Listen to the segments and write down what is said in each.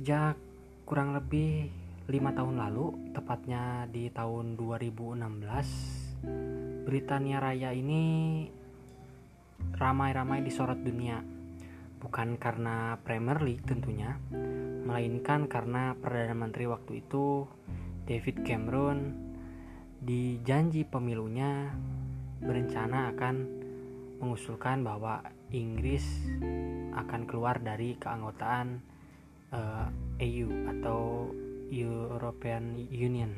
Sejak kurang lebih lima tahun lalu, tepatnya di tahun 2016, Britania Raya ini ramai-ramai disorot dunia. Bukan karena Premier League tentunya, melainkan karena Perdana Menteri waktu itu David Cameron di janji pemilunya berencana akan mengusulkan bahwa Inggris akan keluar dari keanggotaan uh, eh, EU atau European Union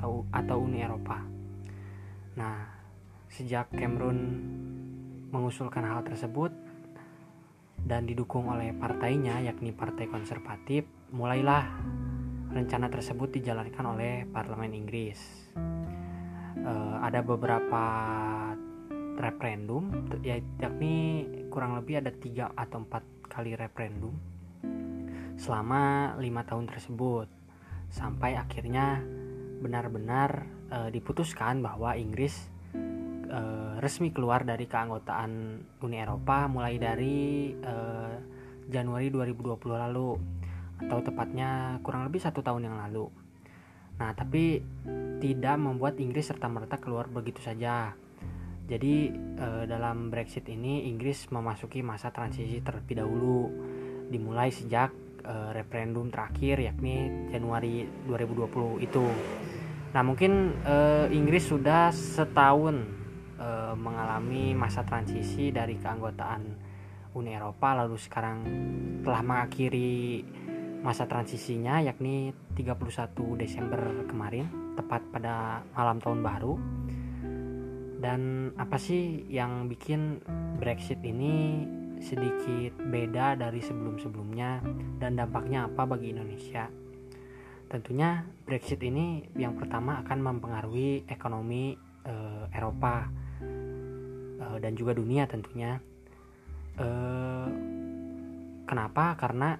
atau atau Uni Eropa. Nah, sejak Cameron mengusulkan hal tersebut dan didukung oleh partainya yakni Partai Konservatif, mulailah rencana tersebut dijalankan oleh Parlemen Inggris. Uh, ada beberapa referendum, ya, yakni kurang lebih ada tiga atau empat kali referendum selama lima tahun tersebut sampai akhirnya benar-benar e, diputuskan bahwa Inggris e, resmi keluar dari keanggotaan Uni Eropa mulai dari e, Januari 2020 lalu atau tepatnya kurang lebih satu tahun yang lalu. Nah, tapi tidak membuat Inggris serta merta keluar begitu saja. Jadi e, dalam Brexit ini Inggris memasuki masa transisi terlebih dahulu, dimulai sejak uh, referendum terakhir yakni Januari 2020 itu. Nah mungkin uh, Inggris sudah setahun uh, mengalami masa transisi dari keanggotaan Uni Eropa lalu sekarang telah mengakhiri masa transisinya yakni 31 Desember kemarin tepat pada malam tahun baru dan apa sih yang bikin Brexit ini sedikit beda dari sebelum-sebelumnya dan dampaknya apa bagi Indonesia. Tentunya Brexit ini yang pertama akan mempengaruhi ekonomi e, Eropa e, dan juga dunia tentunya. E, kenapa? Karena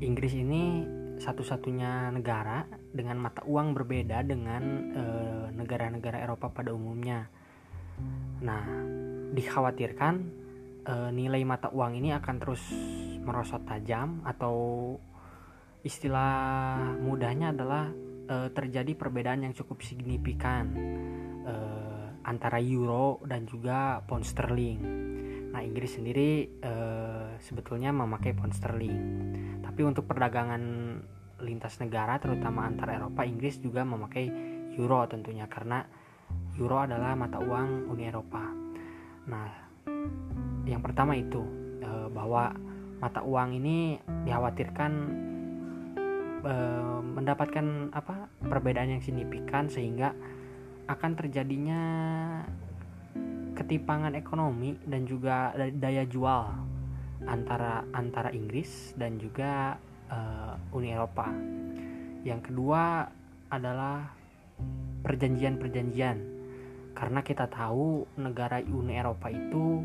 Inggris ini satu-satunya negara dengan mata uang berbeda dengan negara-negara Eropa pada umumnya. Nah, dikhawatirkan e, nilai mata uang ini akan terus merosot tajam atau istilah mudahnya adalah e, terjadi perbedaan yang cukup signifikan e, antara euro dan juga pound sterling. Nah, Inggris sendiri e, sebetulnya memakai pound sterling. Tapi untuk perdagangan lintas negara terutama antara Eropa, Inggris juga memakai euro tentunya karena euro adalah mata uang Uni Eropa. Nah, yang pertama itu eh, bahwa mata uang ini dikhawatirkan eh, mendapatkan apa perbedaan yang signifikan sehingga akan terjadinya ketimpangan ekonomi dan juga daya jual antara antara Inggris dan juga uh, Uni Eropa. Yang kedua adalah perjanjian-perjanjian. Karena kita tahu negara Uni Eropa itu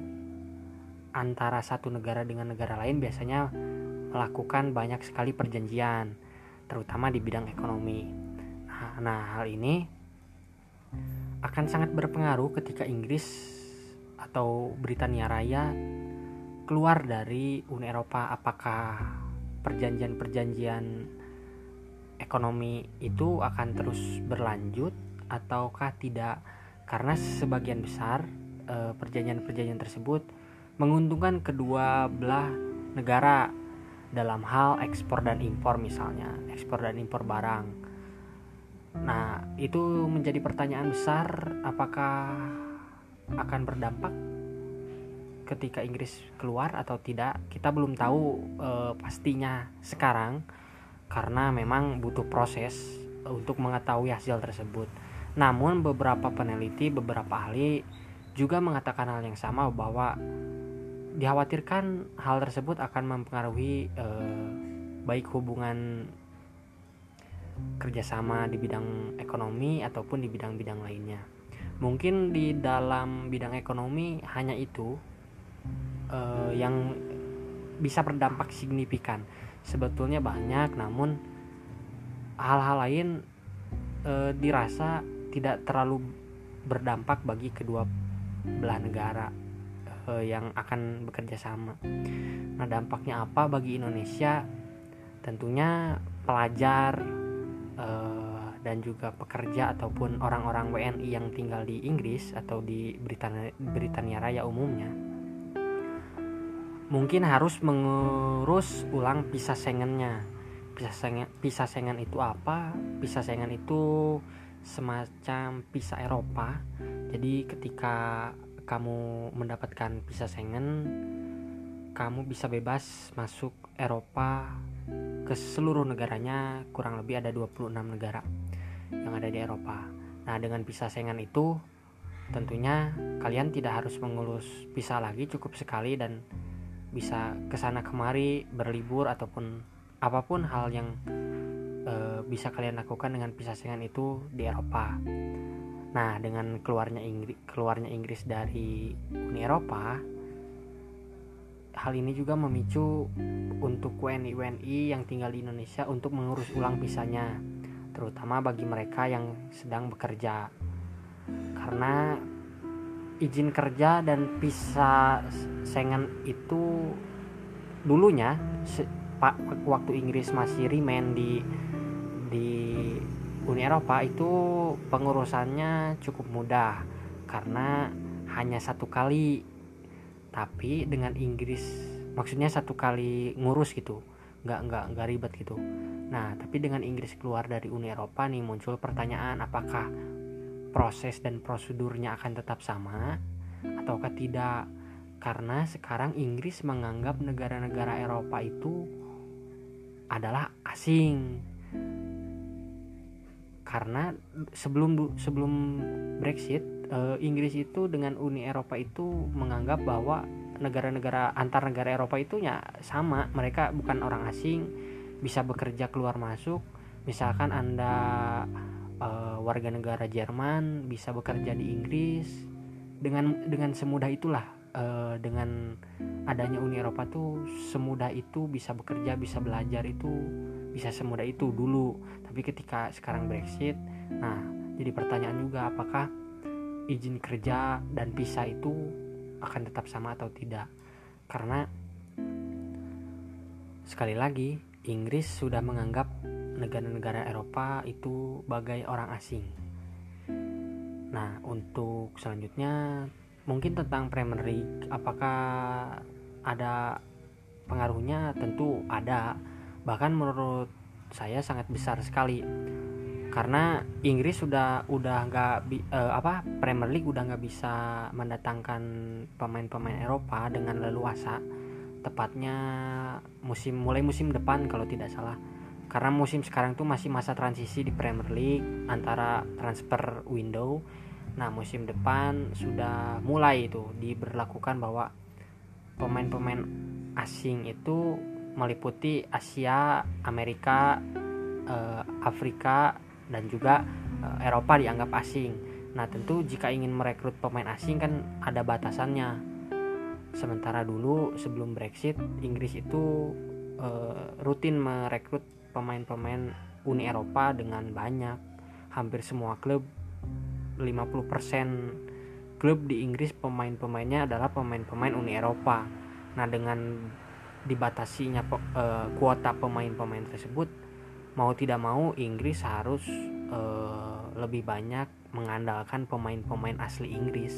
antara satu negara dengan negara lain biasanya melakukan banyak sekali perjanjian, terutama di bidang ekonomi. Nah, nah hal ini akan sangat berpengaruh ketika Inggris atau Britania Raya keluar dari Uni Eropa. Apakah perjanjian-perjanjian ekonomi itu akan terus berlanjut ataukah tidak? Karena sebagian besar eh, perjanjian-perjanjian tersebut menguntungkan kedua belah negara dalam hal ekspor dan impor misalnya ekspor dan impor barang. Nah itu menjadi pertanyaan besar apakah akan berdampak ketika Inggris keluar atau tidak? Kita belum tahu e, pastinya sekarang karena memang butuh proses untuk mengetahui hasil tersebut. Namun beberapa peneliti beberapa ahli juga mengatakan hal yang sama bahwa dikhawatirkan hal tersebut akan mempengaruhi eh, baik hubungan kerjasama di bidang ekonomi ataupun di bidang-bidang lainnya. Mungkin di dalam bidang ekonomi hanya itu eh, yang bisa berdampak signifikan. Sebetulnya banyak, namun hal-hal lain eh, dirasa tidak terlalu berdampak bagi kedua belah negara uh, yang akan bekerja sama. Nah, dampaknya apa bagi Indonesia? tentunya pelajar uh, dan juga pekerja ataupun orang-orang WNI yang tinggal di Inggris atau di Britania, Britania Raya umumnya mungkin harus mengurus ulang visa Schengennya visa Schengen visa Schengen itu apa visa Schengen itu semacam visa Eropa jadi ketika kamu mendapatkan visa Schengen kamu bisa bebas masuk Eropa ke seluruh negaranya kurang lebih ada 26 negara yang ada di Eropa. Nah, dengan visa Schengen itu tentunya kalian tidak harus mengurus visa lagi cukup sekali dan bisa ke sana kemari berlibur ataupun apa pun hal yang e, bisa kalian lakukan dengan visa Schengen itu di Eropa. Nah, dengan keluarnya Inggris keluarnya Inggris dari Uni Eropa, hal ini juga memicu untuk WNI-WNI yang tinggal di Indonesia untuk mengurus ulang visanya, terutama bagi mereka yang sedang bekerja. Karena izin kerja dan visa Schengen itu dulunya waktu Inggris masih remain di di Uni Eropa itu pengurusannya cukup mudah karena hanya satu kali tapi dengan Inggris maksudnya satu kali ngurus gitu nggak nggak nggak ribet gitu. Nah tapi dengan Inggris keluar dari Uni Eropa nih muncul pertanyaan apakah proses dan prosedurnya akan tetap sama ataukah tidak? Karena sekarang Inggris menganggap negara-negara Eropa itu adalah asing karena sebelum sebelum Brexit uh, Inggris itu dengan Uni Eropa itu menganggap bahwa negara-negara antar negara Eropa itu ya sama. Mereka bukan orang asing bisa bekerja keluar masuk. Misalkan anda uh, warga negara Jerman bisa bekerja di Inggris. Dengan dengan semudah itulah uh, dengan adanya Uni Eropa tuh semudah itu bisa bekerja bisa belajar itu bisa semudah itu dulu tapi ketika sekarang Brexit nah jadi pertanyaan juga apakah izin kerja dan visa itu akan tetap sama atau tidak karena sekali lagi Inggris sudah menganggap negara-negara Eropa itu bagai orang asing. Nah, untuk selanjutnya mungkin tentang Premier League apakah ada pengaruhnya? Tentu ada. Bahkan menurut saya sangat besar sekali. Karena Inggris sudah udah nggak uh, apa Premier League udah nggak bisa mendatangkan pemain-pemain Eropa dengan leluasa. Tepatnya musim mulai musim depan kalau tidak salah. Karena musim sekarang tuh masih masa transisi di Premier League antara transfer window. Nah musim depan sudah mulai itu diberlakukan bahwa pemain-pemain asing itu meliputi Asia Amerika uh, Afrika dan juga uh, Eropa dianggap asing. Nah, tentu jika ingin merekrut pemain asing kan ada batasannya. Sementara dulu sebelum Brexit, Inggris itu uh, rutin merekrut pemain-pemain Uni Eropa dengan banyak. Hampir semua klub 50% klub di Inggris pemain-pemainnya adalah pemain-pemain Uni Eropa. Nah, dengan dibatasinya uh, kuota pemain-pemain tersebut, mau tidak mau Inggris harus uh, lebih banyak mengandalkan pemain-pemain asli Inggris.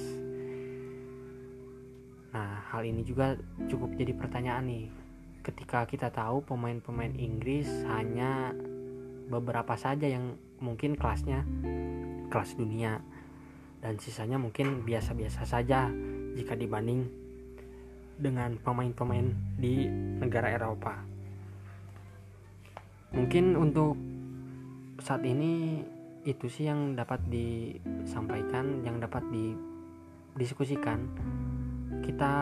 Nah, hal ini juga cukup jadi pertanyaan nih. Ketika kita tahu pemain-pemain Inggris hanya beberapa saja yang mungkin kelasnya kelas dunia dan sisanya mungkin biasa-biasa saja jika dibanding dengan pemain-pemain di negara Eropa. Mungkin untuk saat ini itu sih yang dapat disampaikan yang dapat didiskusikan. Kita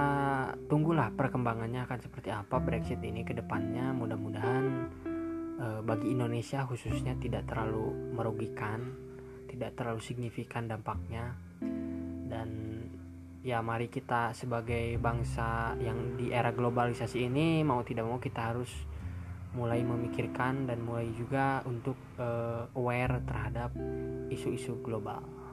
tunggulah perkembangannya akan seperti apa Brexit ini ke depannya. Mudah-mudahan e, bagi Indonesia khususnya tidak terlalu merugikan tidak terlalu signifikan dampaknya. Dan ya mari kita sebagai bangsa yang di era globalisasi ini mau tidak mau kita harus mulai memikirkan dan mulai juga untuk uh, aware terhadap isu-isu global.